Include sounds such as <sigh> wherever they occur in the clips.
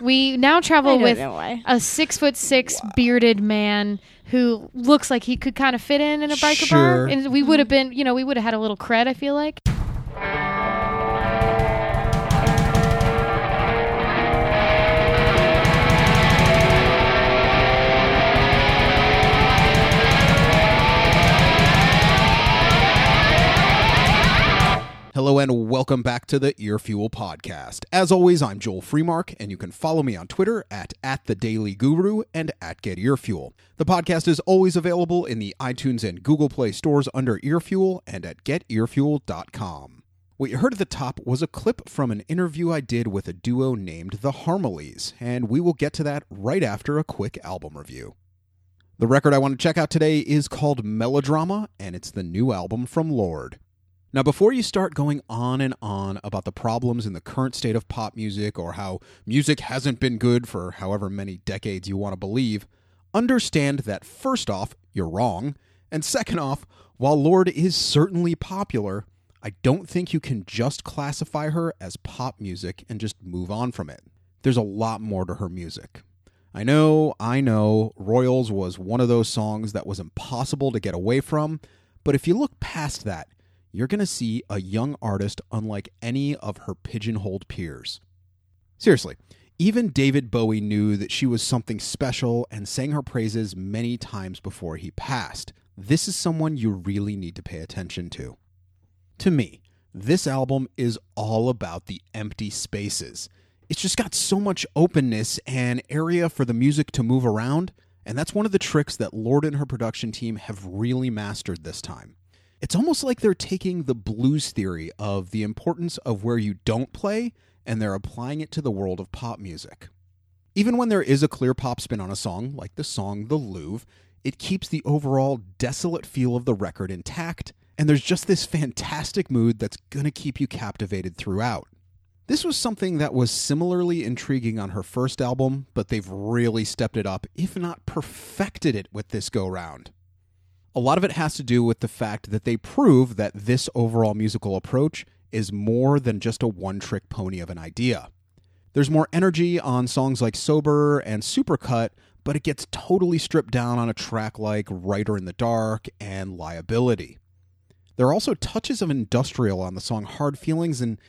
We now travel with a six foot six bearded man who looks like he could kind of fit in in a biker Sure. bar, and we would have been, you know, we would have had a little cred. I feel like. Hello and welcome back to the Ear Fuel Podcast. As always, I'm Joel Freemark, and you can follow me on Twitter at, at the Daily Guru and at Get Ear Fuel. The podcast is always available in the iTunes and Google Play stores under Earfuel and at getearfuel.com. What you heard at the top was a clip from an interview I did with a duo named the Harmaleighs, and we will get to that right after a quick album review. The record I want to check out today is called Melodrama, and it's the new album from Lorde. Now, before you start going on and on about the problems in the current state of pop music or how music hasn't been good for however many decades you want to believe, understand that first off, you're wrong, and second off, while Lorde is certainly popular, I don't think you can just classify her as pop music and just move on from it. There's a lot more to her music. I know, I know, Royals was one of those songs that was impossible to get away from, but if you look past that, you're going to see a young artist unlike any of her pigeonholed peers. Seriously, even David Bowie knew that she was something special and sang her praises many times before he passed. This is someone you really need to pay attention to. To me, this album is all about the empty spaces. It's just got so much openness and area for the music to move around, and that's one of the tricks that Lorde and her production team have really mastered this time. It's almost like they're taking the blues theory of the importance of where you don't play and they're applying it to the world of pop music. Even when there is a clear pop spin on a song, like the song The Louvre, it keeps the overall desolate feel of the record intact, and there's just this fantastic mood that's gonna keep you captivated throughout. This was something that was similarly intriguing on her first album, but they've really stepped it up, if not perfected it with this go round. A lot of it has to do with the fact that they prove that this overall musical approach is more than just a one trick pony of an idea. There's more energy on songs like Sober and Supercut, but it gets totally stripped down on a track like Writer in the Dark and Liability. There are also touches of industrial on the song Hard Feelings, and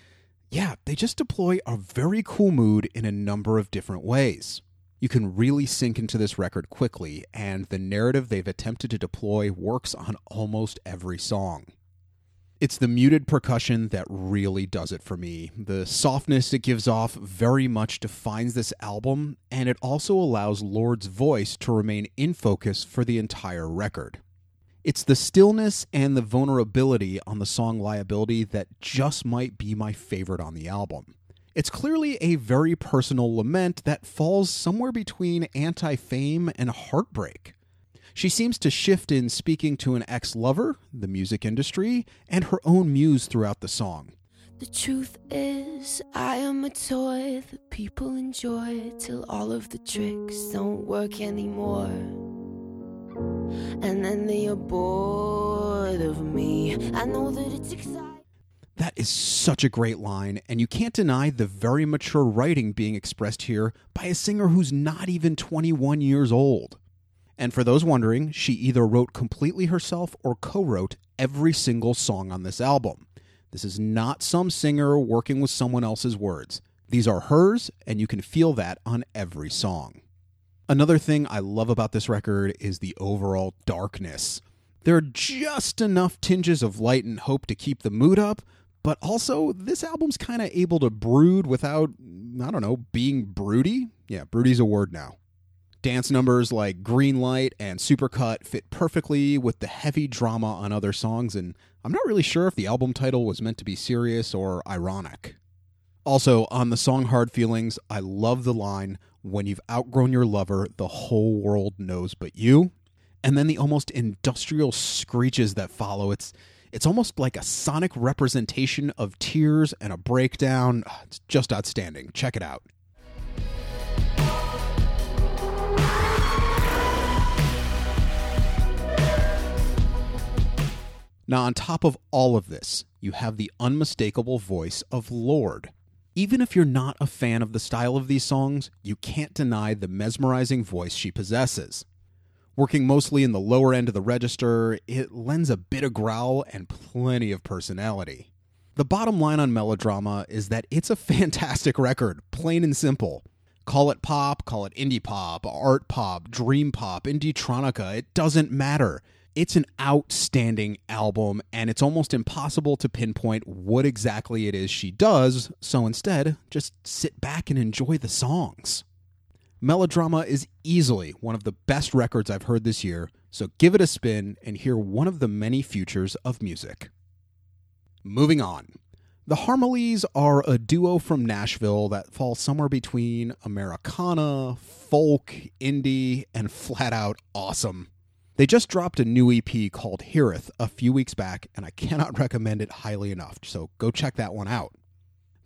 yeah, they just deploy a very cool mood in a number of different ways. You can really sink into this record quickly, and the narrative they've attempted to deploy works on almost every song. It's the muted percussion that really does it for me. The softness it gives off very much defines this album, and it also allows Lorde's voice to remain in focus for the entire record. It's the stillness and the vulnerability on the song Liability that just might be my favorite on the album. It's clearly a very personal lament that falls somewhere between anti fame and heartbreak. She seems to shift in speaking to an ex lover, the music industry, and her own muse throughout the song. The truth is, I am a toy that people enjoy till all of the tricks don't work anymore. And then they are bored of me. I know that it's exciting. That is such a great line, and you can't deny the very mature writing being expressed here by a singer who's not even 21 years old. And for those wondering, she either wrote completely herself or co wrote every single song on this album. This is not some singer working with someone else's words. These are hers, and you can feel that on every song. Another thing I love about this record is the overall darkness. There are just enough tinges of light and hope to keep the mood up, but also this album's kind of able to brood without, I don't know, being broody. Yeah, broody's a word now. Dance numbers like Green Light and Supercut fit perfectly with the heavy drama on other songs, and I'm not really sure if the album title was meant to be serious or ironic. Also, on the song Hard Feelings, I love the line, When you've outgrown your lover, the whole world knows but you. And then the almost industrial screeches that follow. It's it's almost like a sonic representation of tears and a breakdown. Ah, it's just outstanding. Check it out. Now, on top of all of this, you have the unmistakable voice of Lorde. Even if you're not a fan of the style of these songs, you can't deny the mesmerizing voice she possesses. Working mostly in the lower end of the register, it lends a bit of growl and plenty of personality. The bottom line on Melodrama is that it's a <laughs> fantastic record, plain and simple. Call it pop, call it indie pop, art pop, dream pop, indietronica, it doesn't matter. It's an outstanding album, and it's almost impossible to pinpoint what exactly it is she does, so instead, just sit back and enjoy the songs. Melodrama is easily one of the best records I've heard this year, so give it a spin and hear one of the many futures of music. Moving on. The Harmaleighs are a duo from Nashville that falls somewhere between Americana, folk, indie, and flat out awesome. They just dropped a new EP called Hiraeth a few weeks back, and I cannot <laughs> recommend it highly enough, so go check that one out.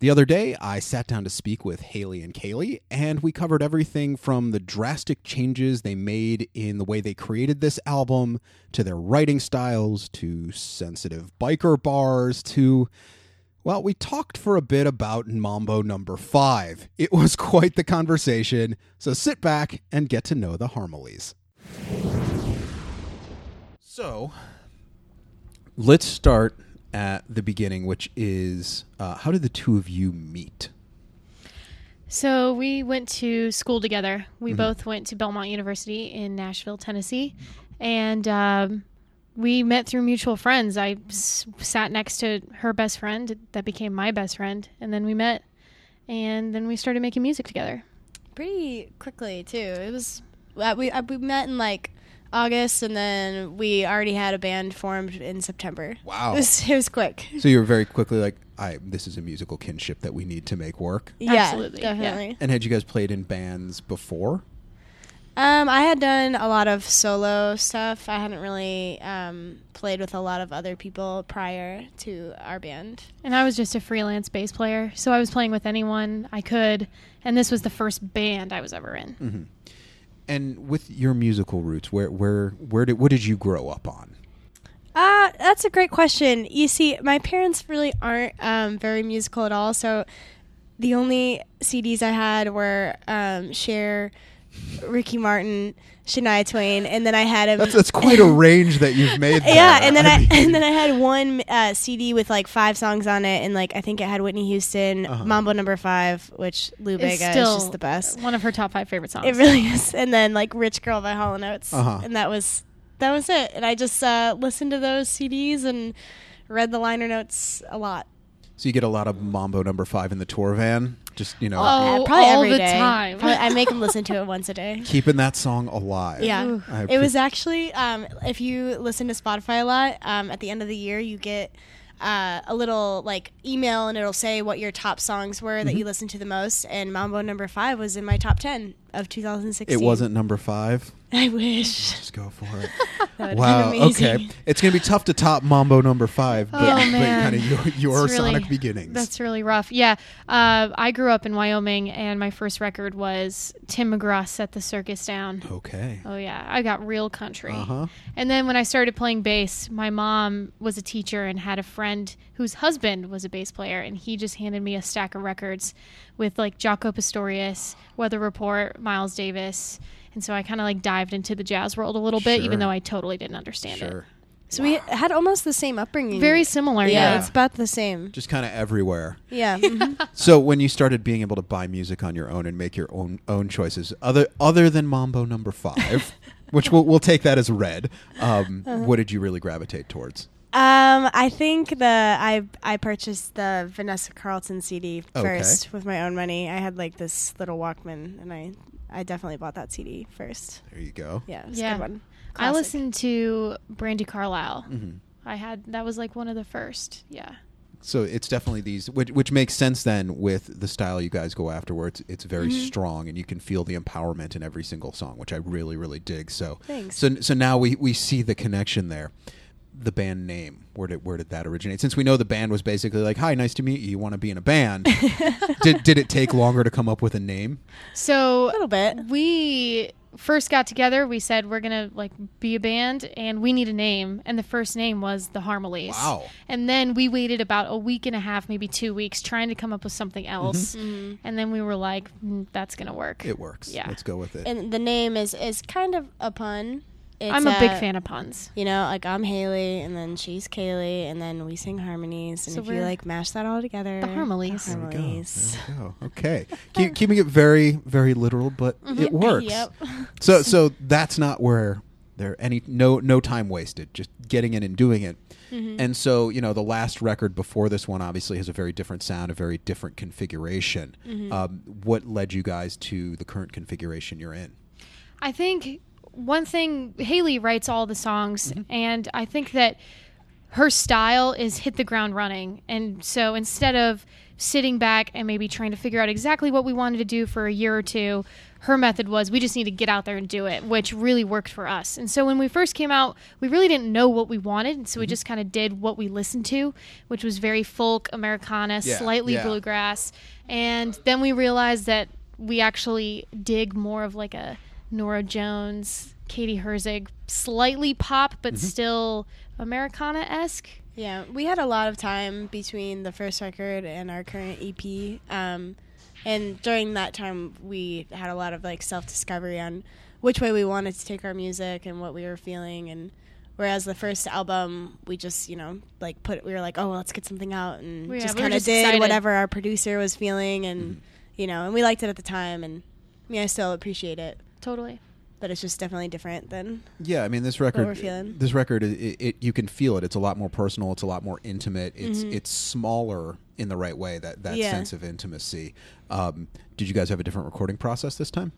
The other day, I sat down to speak with Haley and Kaylee, and we covered everything from the drastic changes they made in the way they created this album, to their writing styles, to sensitive biker bars, to. Well, we talked for a bit about Mambo number five. It was <laughs> quite the conversation, so sit back and get to know the Harmaleighs. So, let's start at the beginning, which is uh, how did the two of you meet? So we went to school together. We both went to Belmont University in Nashville, Tennessee, and um, we met through mutual friends. I s- sat next to her best friend that became my best friend, and then we met, and then we started making music together. pretty quickly too. It was uh, we uh, we met in like August, and then we already had a band formed in September. Wow. It was, it was quick. So you were very quickly like, I this is a musical kinship that we need to make work. Yeah, Absolutely, yeah. definitely. And had you guys played in bands before? Um, I had done a lot of solo stuff. I hadn't really um, played with a lot of other people prior to our band. And I was just a freelance bass player, so I was playing with anyone I could, and this was the first band I was ever in. And with your musical roots, where where where did what did you grow up on? Uh, that's a great question. You see, my parents really aren't um, very musical at all. So the only CDs I had were um, Cher, Ricky Martin, Shania Twain, and then I had a That's that's quite a range that you've made. <laughs> There. yeah, and then I, mean- and then I had one uh, CD with like five songs on it, and like I think it had Whitney Houston, Uh-huh. Mambo Number Five, which Lou It's Bega is still just the best. One of her top five favorite songs. It really is. And then like Rich Girl by Hall and Oates, Uh-huh. and that was that was it. And I just uh, listened to those CDs and read the liner notes a lot. so you get a lot of Mambo Number Five in the tour van. Just you know, Oh, Uh, probably all every the day. time. Probably- I make them <laughs> listen to it once a day. keeping that song alive. Yeah, Ooh. I it was actually um, if you listen to Spotify a lot, um, at the end of the year you get uh, a little like email and it'll say what your top songs were Mm-hmm. that you listened to the most. And Mambo Number Five was in my top ten of 2016. It wasn't number five. <laughs> I wish. Just go for it. <laughs> Wow. Okay. It's gonna be tough to top Mambo Number Five, but, Oh, but kind of your, your really- sonic beginnings. That's really rough. Yeah. Uh, I grew up in Wyoming, and my first record was Tim McGraw Set the Circus Down. okay. Oh, yeah. I got real country. Uh huh. And then when I started playing bass, my mom was a teacher and had a friend whose husband was a bass player, and he just handed me a stack of records with like Jaco Pastorius, Weather Report, Miles Davis. And so I kind of like dived into the jazz world a little bit, Sure. even though I totally didn't understand it. Sure. So we had almost the same upbringing. Very similar, yeah, yeah. it's about the same. Just kind of everywhere. Yeah. <laughs> mhm. So when you started being able to buy music on your own and make your own own choices, other other than Mambo Number Five, <laughs> which we'll we'll take that as red, um, Uh-huh. what did you really gravitate towards? Um, I think the I I purchased the Vanessa Carlton CD Okay. first with my own money. I had like this little Walkman, and I I definitely bought that CD first. There you go. Yeah, it was Yeah. a good one. I listened to Brandi Carlile. hmm I had that was like one of the first. Yeah. So it's definitely these, which, which makes sense then with the style you guys go after, where it's it's very Mm-hmm. strong and you can feel the empowerment in every single song, which I really really dig. So Thanks. so so now we we see the connection there. The band name, where did where did that originate? Since we know the band was basically like, "Hi, nice to meet you. You want to be in a band?" <laughs> did did it take longer to come up with a name? So a little bit. we first got together, we said we're gonna like be a band and we need a name, and the first name was the Harmaleighs. Wow. And then we waited about a week and a half, maybe two weeks, trying to come up with something else, Mm-hmm. and then we were like, "Mm, "That's gonna work." It works. Yeah. Let's go with it. And the name is is kind of a pun. It's, I'm a big uh, fan of puns. You know, like I'm Haley, and then she's Kaylee, and then we sing harmonies. And So if you like mash that all together, the Harmaleighs. the There we go. harmonies. There we go. Okay. Keep, keeping it very, very literal, but it works. Yep. So, so that's not where there any no no time wasted. Just getting in and doing it. And so, you know, the last record before this one obviously has a very different sound, a very different configuration. Um, what led you guys to the current configuration you're in? I think one thing Haley writes all the songs, mm-hmm. and I think that her style is hit the ground running. And so instead of sitting back and maybe trying to figure out exactly what we wanted to do for a year or two, her method was we just need to get out there and do it, which really worked for us. And so when we first came out, we really didn't know what we wanted, so we mm-hmm. just kind of did what we listened to, which was very folk, Americana, Yeah, slightly yeah. bluegrass. And then we realized that we actually dig more of like a Norah Jones, Katie Herzig, slightly pop, but Mm-hmm. still Americana esque. Yeah, we had a lot of time between the first record and our current EP. Um, and during that time, we had a lot of like self discovery on which way we wanted to take our music and what we were feeling. And whereas the first album, we just you know like put we were like, oh, well, let's get something out and Yeah, just we kind of did excited. whatever our producer was feeling, and you know, and we liked it at the time. And I mean, I still appreciate it, Totally. but it's just definitely different than Yeah, I mean this record. we're feeling. This record, it, it you can feel it. It's a lot more personal. It's a lot more intimate. It's it's smaller in the right way. That that Mm-hmm. Yeah. sense of intimacy. Um, did you guys have a different recording process this time?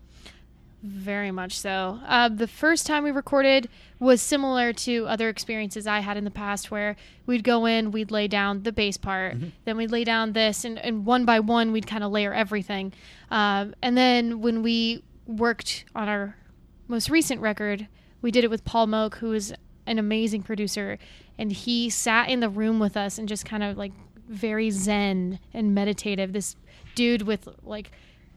Very much so. Uh, the first time we recorded was similar to other experiences I had in the past where we'd go in, we'd lay down the bass part, then we'd lay down this, and, and one by one we'd kind of layer everything. Um, and then when we worked on our most recent record, we did it with Paul Moak, who is an amazing producer, and he sat in the room with us and just kind of like very zen and meditative. This dude with like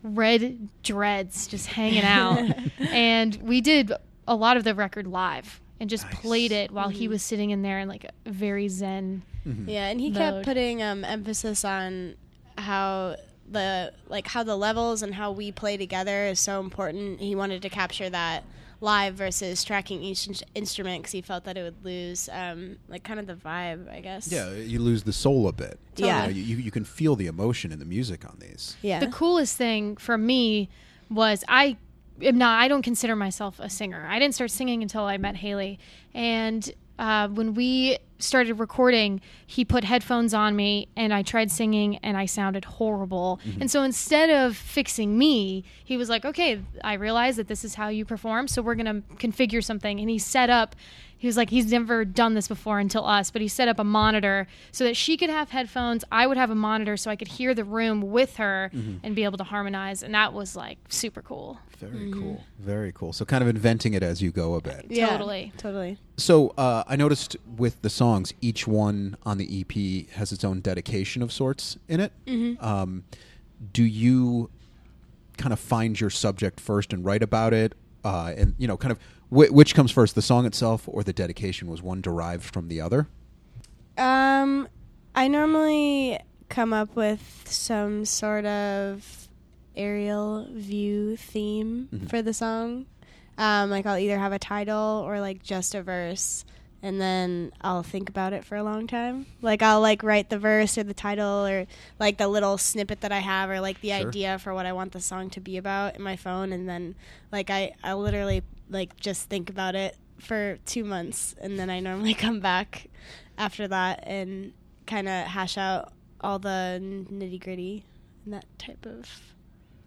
red dreads just hanging out. <laughs> and we did a lot of the record live and just played it while he was sitting in there in like a very zen. Yeah, and he mode. kept putting um, emphasis on how the like how the levels and how we play together is so important. He wanted to capture that live versus tracking each in- instrument because he felt that it would lose um, like kind of the vibe, I guess. Yeah, you lose the soul a bit. Yeah. You, know, you, you can feel the emotion in the music on these. yeah. The coolest thing for me was I am not I don't consider myself a singer. I didn't start singing until I met Haley. And uh, when we started recording, he put headphones on me and I tried singing and I sounded horrible. Mm-hmm. And so instead of fixing me, he was like, okay, I realize that this is how you perform. So we're going to configure something. And he set up, he was like, he's never done this before until us, but he set up a monitor so that she could have headphones. I would have a monitor so I could hear the room with her mm-hmm. and be able to harmonize. And that was like super cool. Very mm-hmm. cool. Very cool. So kind of inventing it as you go a bit. yeah, totally. Totally. So uh, I noticed with the songs, each one on the EP has its own dedication of sorts in it. Um, do you kind of find your subject first and write about it, uh, and you know, kind of wh- which comes first, the song itself or the dedication? Was one derived from the other? Um, I normally come up with some sort of aerial view theme Mhm. for the song. Um, like I'll either have a title or like just a verse, and then I'll think about it for a long time. Like I'll like write the verse or the title or like the little snippet that I have or like the Sure. idea for what I want the song to be about in my phone, and then like I I literally like just think about it for two months, and then I normally <laughs> come back after that and kind of hash out all the nitty gritty and that type of.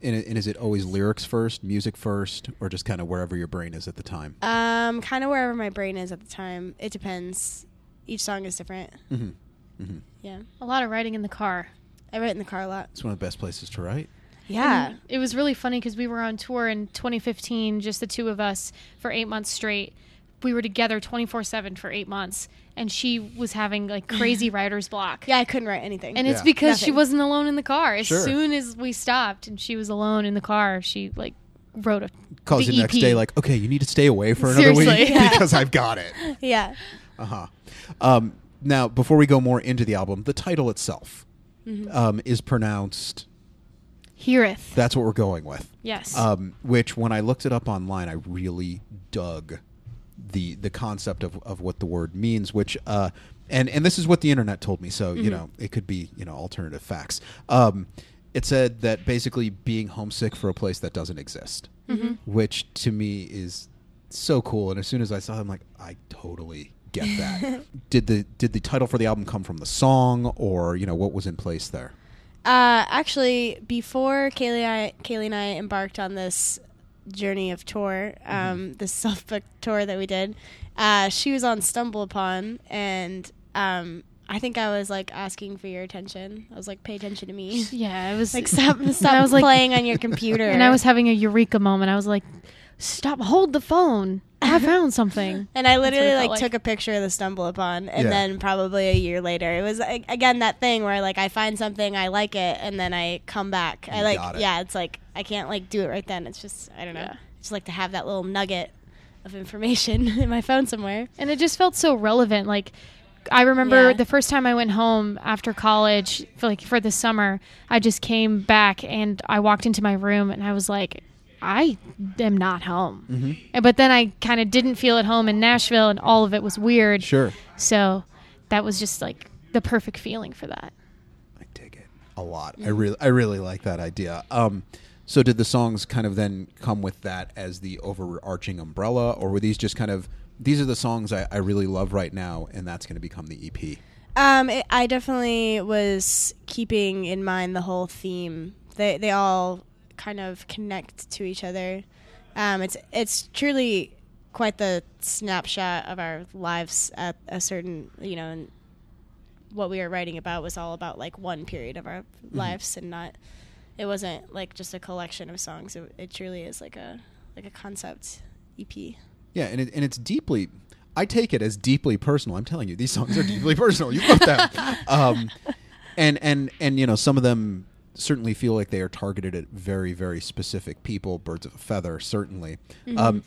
And, and is it always lyrics first, music first, or just kind of wherever your brain is at the time? Um, kind of wherever my brain is at the time. It depends. Each song is different. hmm hmm Yeah, A lot of writing in the car. I write in the car a lot. It's one of the best places to write. Yeah, And it was really funny because we were on tour in 2015, just the two of us, for eight months straight. We were together 24 7 for eight months, and she was having like crazy <laughs> writer's block. yeah. I couldn't write anything. And it's Yeah. because she wasn't alone in the car. As Sure. soon as we stopped and she was alone in the car, she like wrote a Calls the you next EP. day, like, okay, you need to stay away for another week Yeah. <laughs> because I've got it. <laughs> Yeah. Uh huh. Um, now, before we go more into the album, the title itself um, is pronounced. hiraeth. That's what we're going with. yes. Um, which, when I looked it up online, I really dug the the concept of, of what the word means. Which, uh, and and this is what the internet told me. So you know, it could be you know alternative facts. Um, it said that basically being homesick for a place that doesn't exist, which to me is so cool. And as soon as I saw, it, I'm like, I totally get that. <laughs> did the did the title for the album come from the song, or you know what was in place there? Uh, actually, before Kaylee, I, Kaylee and I embarked on this journey of tour, um, this <laughs> self-book tour that we did, uh, she was on Stumble Upon, and um, I think I was like asking for your attention. I was like, "Pay attention to me." yeah, it was <laughs> Like, stop, <laughs> stop I was like- playing on your computer. and I was having a eureka moment. I was like, "Stop! Hold the phone! I found something." And I literally like, like. took a picture of the stumble upon, and Yeah. then probably a year later, it was like, again that thing where like I find something, I like it, and then I come back. I like, it. yeah, it's like I can't like do it right then. It's just I don't know. Yeah. I just like to have that little nugget of information <laughs> in my phone somewhere. and it just felt so relevant like i remember Yeah. the first time i went home after college for like for the summer i just came back and i walked into my room and i was like i am not home Mm-hmm. But then i kind of didn't feel at home in nashville and all of it was weird Sure. so that was just like the perfect feeling for that I dig it a lot. I really, I really like that idea. Um, so did the songs kind of then come with that as the overarching umbrella, or were these just kind of these are the songs I, I really love right now, and that's going to become the EP? Um, it, I definitely was keeping in mind the whole theme. They they all kind of connect to each other. Um, it's it's truly quite the snapshot of our lives at a certain you know. And what we were writing about was all about like one period of our lives, and not. It wasn't like just a collection of songs. It, it truly is like a like a concept EP. Yeah, and it, and it's deeply. I take it as deeply personal. I'm telling you, these songs are deeply <laughs> personal. You wrote them, um, and and and you know some of them certainly feel like they are targeted at very very specific people. Birds of a feather, certainly. Um,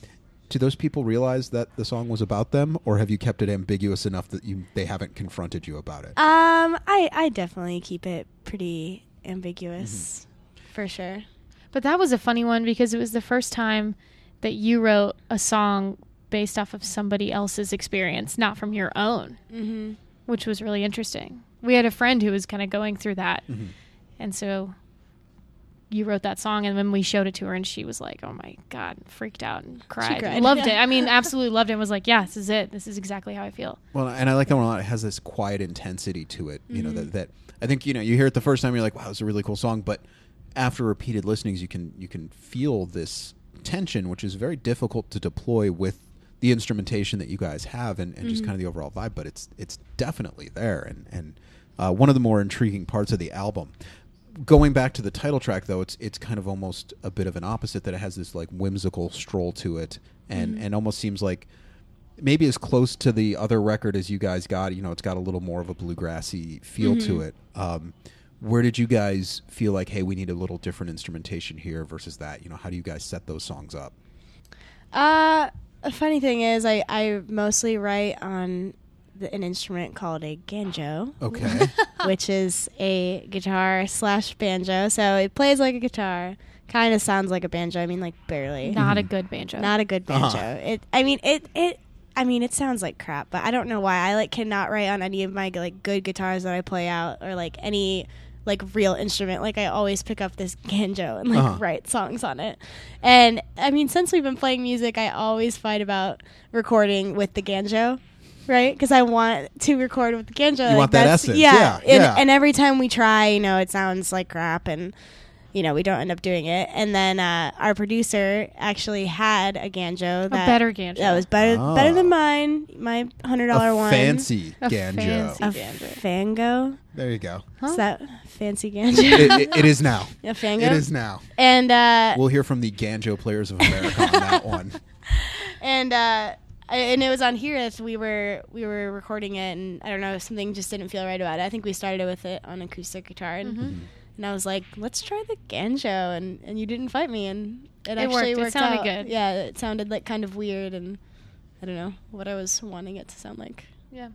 do those people realize that the song was about them, or have you kept it ambiguous enough that you they haven't confronted you about it? Um, I I definitely keep it pretty ambiguous, for sure. but that was a funny one because it was the first time that you wrote a song based off of somebody else's experience not from your own Mm-hmm. which was really interesting. We had a friend who was kind of going through that. And so you wrote that song, and then we showed it to her, and she was like, oh my God, freaked out and cried. cried. Loved it. I mean, <laughs> absolutely loved it and was like, yeah, this is it. This is exactly how I feel. Well, and I like that one a lot. It has this quiet intensity to it. You know that that I think you know you hear it the first time you're like, wow, it's a really cool song, but after repeated listenings, you can you can feel this tension, which is very difficult to deploy with the instrumentation that you guys have and, and just kind of the overall vibe. But it's it's definitely there, and and uh, one of the more intriguing parts of the album. Going back to the title track, though, it's it's kind of almost a bit of an opposite that it has this like whimsical stroll to it, and and almost seems like maybe as close to the other record as you guys got. You know, it's got a little more of a bluegrassy feel to it. Um, where did you guys feel like, hey, we need a little different instrumentation here versus that? You know, how do you guys set those songs up? Uh, a funny thing is, I I mostly write on the, an instrument called a Ganjo, Okay, <laughs> which is a guitar slash banjo. So it plays like a guitar, kind of sounds like a banjo. I mean, like barely. Not a good banjo. Not a good banjo. Uh-huh. It. I mean, it. It. I mean, it sounds like crap, but I don't know why. I like cannot write on any of my like good guitars that I play out, or like any like real instrument. Like I always pick up this <laughs> banjo and like Uh-huh. write songs on it. And I mean, since we've been playing music, I always fight about recording with the banjo. Right, because I want to record with the banjo. You want that that's- essence. Yeah, Yeah, and, yeah. and every time we try, you know, it sounds like crap, and you know, we don't end up doing it. And then uh, our producer actually had a Ganjo a better banjo. that was better Oh. better than mine. My hundred dollar one, fancy A banjo. fancy- a Ganjo. Fango. There you go. Huh? Is that fancy Ganjo? it, it, it is now. <laughs> a Fango. It is now. And uh, We'll hear from the Ganjo Players of America on that <laughs> one. and uh, and it was on Hiraeth. We were we were recording it, and I don't know, something just didn't feel right about it. I think we started with it on acoustic guitar, and Mm-hmm. And I was like, let's try the Ganjo, and and you didn't fight me, and it, It actually worked. It sounded out. good. Yeah, it sounded like kind of weird, and I don't know what I was wanting it to sound like. Yeah.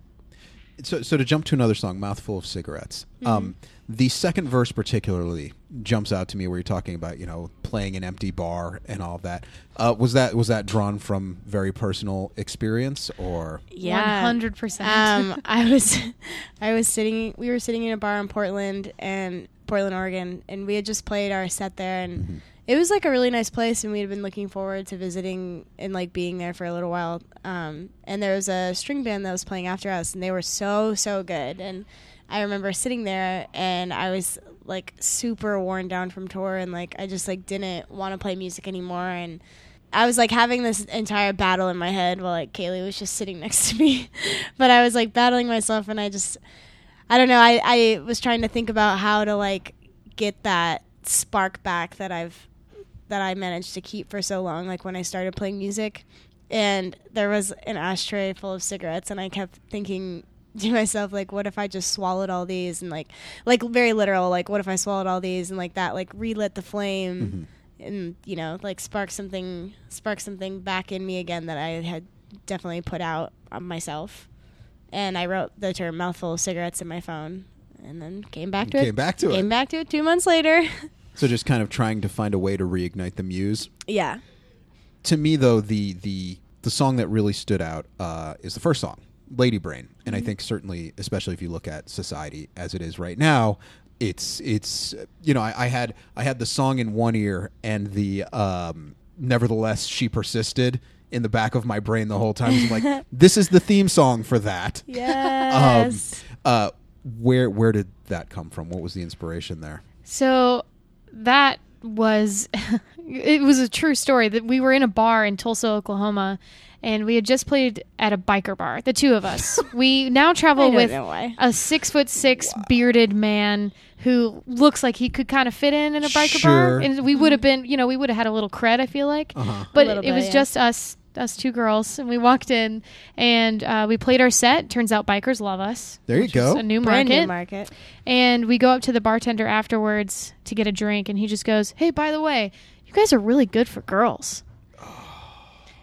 So, so to jump to another song, "Mouthful of Cigarettes." Um, the second verse particularly jumps out to me, where you're talking about you know playing an empty bar and all of that. Uh, was that was that drawn from very personal experience, or Yeah, 100%. Um, I was, <laughs> <laughs> I was sitting. We were sitting in a bar in Portland and Portland, Oregon, and we had just played our set there, and it was like a really nice place, and we had been looking forward to visiting and like being there for a little while. Um, and there was a string band that was playing after us, and they were so so good. And I remember sitting there, and I was like super worn down from tour, and like I just like didn't want to play music anymore, and. I was like having this entire battle in my head while like Kaylee was just sitting <laughs> next to me. but I was like battling myself and I just I don't know, I, I was trying to think about how to like get that spark back that I've that I managed to keep for so long, like when I started playing music. And there was an ashtray full of cigarettes and I kept thinking to myself like what if I just swallowed all these and like like very literal, like what if I swallowed all these and like that like relit the flame mm-hmm. and you know like spark something spark something back in me again that I had definitely put out on myself. And I wrote the term mouthful of cigarettes in my phone and then came back to it. came back to Came it? back to it 2 months later. <laughs> So just kind of trying to find a way to reignite the muse. yeah. To me, though, the the the song that really stood out uh, is the first song, "Lady Brain," and I think certainly, especially if you look at society as it is right now, it's it's you know I, I had I had the song in one ear and the um, nevertheless she persisted in the back of my brain the whole time. So I'm like, <laughs> this is the theme song for that. Yes. Um, uh, where where did that come from? What was the inspiration there? So that was <laughs> it was a true story that we were in a bar in Tulsa, Oklahoma, and we had just played at a biker bar. The two of us. <laughs> we now travel with a six foot six bearded man who looks like he could kind of fit in in a biker Sure. bar, and we would have been, you know, we would have had a little cred. I feel like, Uh-huh. but it, bit, was yeah. just us. Us two girls, and we walked in, and uh, we played our set. Turns out bikers love us. There you go. A new Brand market. new market. And we go up to the bartender afterwards to get a drink, and he just goes, "Hey, by the way, you guys are really good for girls."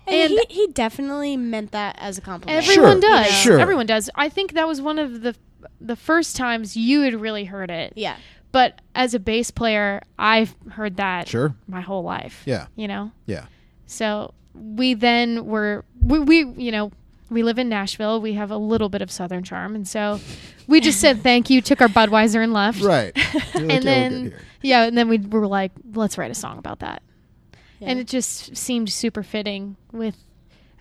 And, And- he, he definitely meant that as a compliment. Everyone Sure, does. sure. Everyone does. I think that was one of the the first times you had really heard it. yeah. But as a bass player, I've heard that Sure. my whole life. Yeah. You know. Yeah. So we then were we, we you know we live in Nashville. We have a little bit of Southern charm, and so we just said thank you, took our Budweiser, and left. Right. <laughs> Like, and "Yeah, we're then yeah, and then we were like, let's write a song about that, and it just seemed super fitting with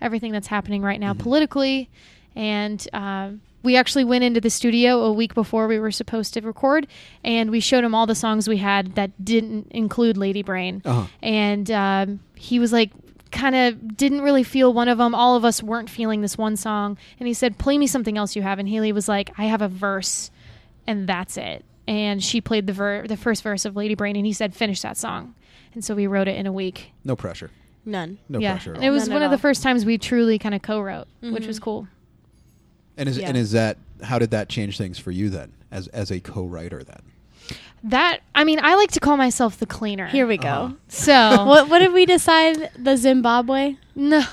everything that's happening right Mm-hmm. now politically, and um, we actually went into the studio a week before we were supposed to record, and we showed him all the songs we had that didn't include Lady Brain, Uh-huh. and um, he was like. Kind of didn't really feel one of them. All of us weren't feeling this one song, and he said, "Play me something else you have." And Haley was like, "I have a verse, and that's it. And she played the ver- the first verse of Lady Brain, and he said, "Finish that song." And so we wrote it in a week. No pressure. None. No yeah, pressure. At and it was None one at of the first times we truly kind of co-wrote, which mm-hmm. was cool. And is Yeah. and is that how did that change things for you then, as as a co-writer then? That I mean, I like to call myself the cleaner. Here we go. Uh-huh. So <laughs> what what did we decide? The Zimbabwe? no,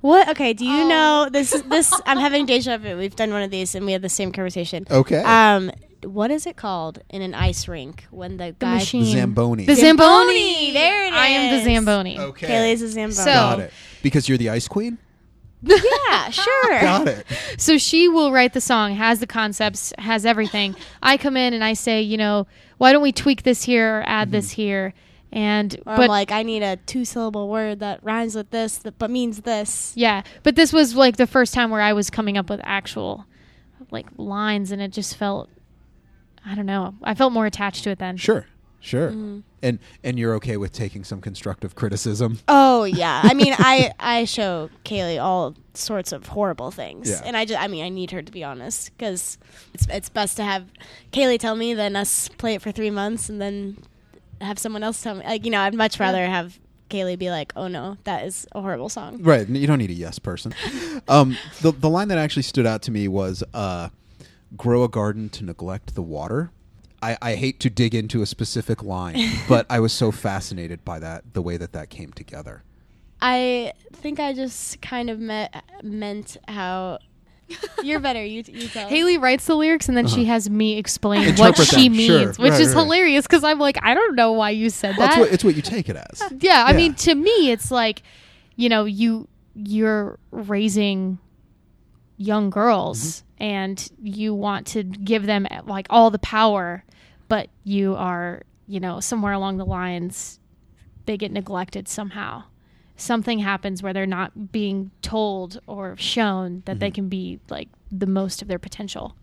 What? Okay. Do you Oh. know <laughs> this? This I'm having deja vu. We've done one of these, and we had the same conversation. Okay. Um, what is it called in an ice rink when the the guy? machine, the Zamboni. the Zamboni! Zamboni. There it I am the. Zamboni. okay. Kaylee's a Zamboni. So- Got it. Because you're the ice queen. Yeah, <laughs> sure. Got it. So she will write the song, has the concepts, has everything. I come in and I say, you know, why don't we tweak this here or add this mm-hmm. here? And Or but I'm like, I need a two syllable word that rhymes with this, that, but means this. Yeah, but this was like the first time where I was coming up with actual like lines, and it just felt I don't know. I felt more attached to it then. Sure. Sure. Mm-hmm. And and you're okay with taking some constructive criticism. Oh yeah, I mean, <laughs> I I show Kaylee all sorts of horrible things, Yeah. and I just I mean I need her to be honest because it's it's best to have Kaylee tell me than us play it for three months and then have someone else tell me. Like you know, I'd much rather have Kaylee be like, "Oh no, that is a horrible song." Right. You don't need a yes person. <laughs> um, the the line that actually stood out to me was uh, "Grow a garden to neglect the water." I, I hate to dig into a specific line, <laughs> but I was so fascinated by that, the way that that came together. I think I just kind of met, meant how. <laughs> You're better. You, you tell. Haley writes the lyrics and then she has me explain what Uh-huh. She them, sure. means, which Right, is right. hilarious because I'm like, I don't know why you said Well, it's, that. what, it's what you take it as. <laughs> yeah, I Yeah. mean, to me, it's like, you know, you you're raising young girls Mm-hmm. and you want to give them like all the power, but you are, you know, somewhere along the lines, they get neglected somehow. Something happens where they're not being told or shown that Mm-hmm. they can be like the most of their potential.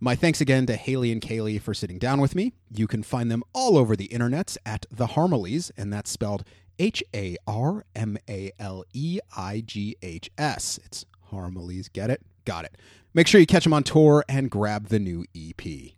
My thanks again to Haley and Kaylee for sitting down with me. You can find them all over the internets at the Harmaleighs, and that's spelled H A R M A L E I G H S. It's Harmaleighs. Get it? Got it. Make sure you catch them on tour and grab the new EP.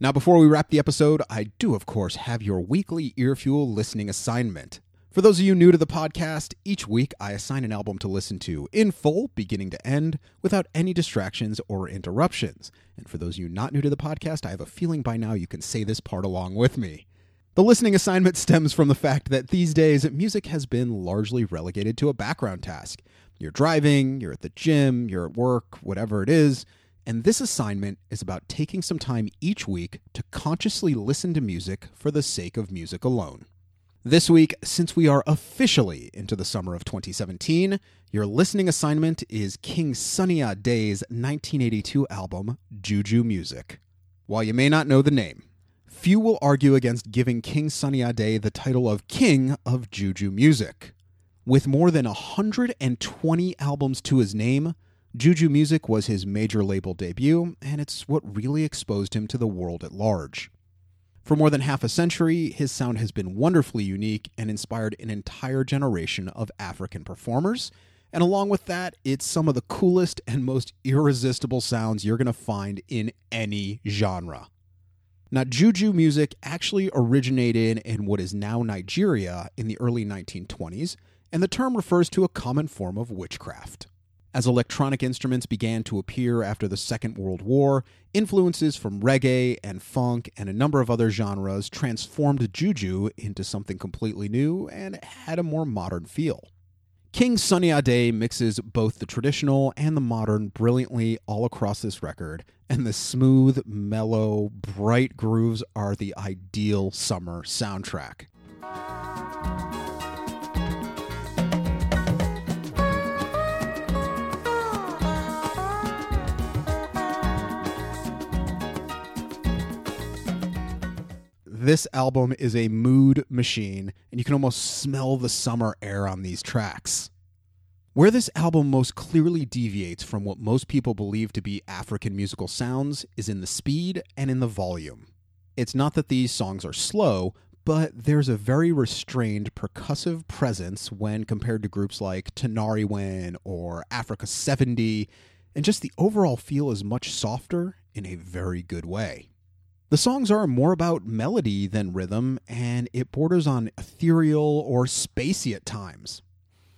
Now, before we wrap the episode, I do, of course, have your weekly Earfuel listening assignment. For those of you new to the podcast, each week I assign an album to listen to in full, beginning to end, without any distractions or interruptions. And for those of you not new to the podcast, I have a feeling by now you can say this part along with me. The listening assignment <laughs> stems from the fact that these days, music has been largely relegated to a background task. You're driving, you're at the gym, you're at work, whatever it is, and this assignment is about taking some time each week to consciously listen to music for the sake of music alone. This week, since we are officially into the summer of 2017, your listening assignment is King Sunny Ade's 1982 album, Juju Music. While you may not know the name, few will argue against giving King Sunny Ade the title of King of Juju Music. With more than 120 albums to his name, Juju Music was his major label debut, and it's what really exposed him to the world at large. For more than half a century, his sound has been wonderfully unique and inspired an entire generation of African performers. And along with that, it's some of the coolest and most irresistible sounds you're going to find in any genre. Now, Juju music actually originated in what is now Nigeria in the early 1920s, and the term refers to a common form of witchcraft. As electronic instruments began to appear after the Second World War, influences from reggae and funk and a number of other genres transformed Juju into something completely new and had a more modern feel. King Sunny Ade mixes both the traditional and the modern brilliantly all across this record, and the smooth, mellow, bright grooves are the ideal summer soundtrack. This album is a mood machine, and you can almost smell the summer air on these tracks. Where this album most clearly deviates from what most people believe to be African musical sounds is in the speed and in the volume. It's not that these songs are slow, but there's a very restrained percussive presence when compared to groups like Tinariwen or Africa 70, and just the overall feel is much softer in a very good way. The songs are more about melody than rhythm, and it borders on ethereal or spacey at times.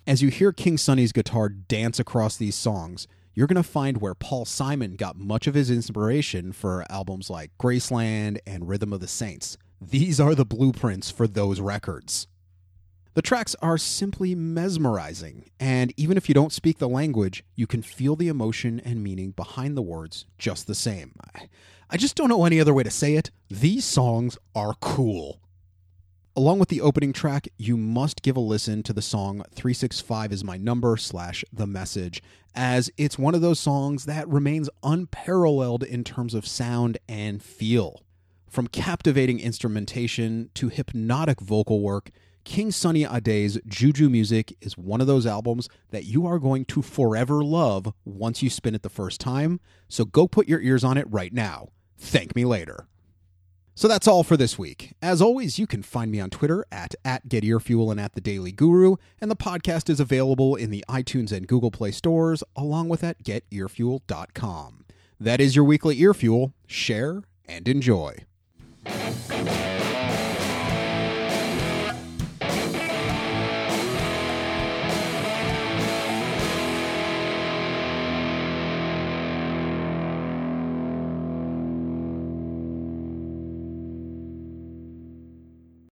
As you hear King Sunny's guitar dance across these songs, you're going to find where Paul Simon got much of his inspiration for albums like Graceland and Rhythm of the Saints. These are the blueprints for those records. The tracks are simply mesmerizing, and even if you don't speak the language, you can feel the emotion and meaning behind the words just the same. I, just don't know any other way to say it. These songs are cool. Along with the opening track, you must give a listen to the song 365 is my number slash the message, as it's one of those songs that remains unparalleled in terms of sound and feel. From captivating instrumentation to hypnotic vocal work, King Sunny Ade's Juju music is one of those albums that you are going to forever love once you spin it the first time, so go put your ears on it right now. Thank me later. So that's all for this week. As always, you can find me on Twitter at, at GetEarFuel and at The Daily Guru, and the podcast is available in the iTunes and Google Play stores, along with at GetEarFuel.com. That is your weekly Earfuel. Share and enjoy.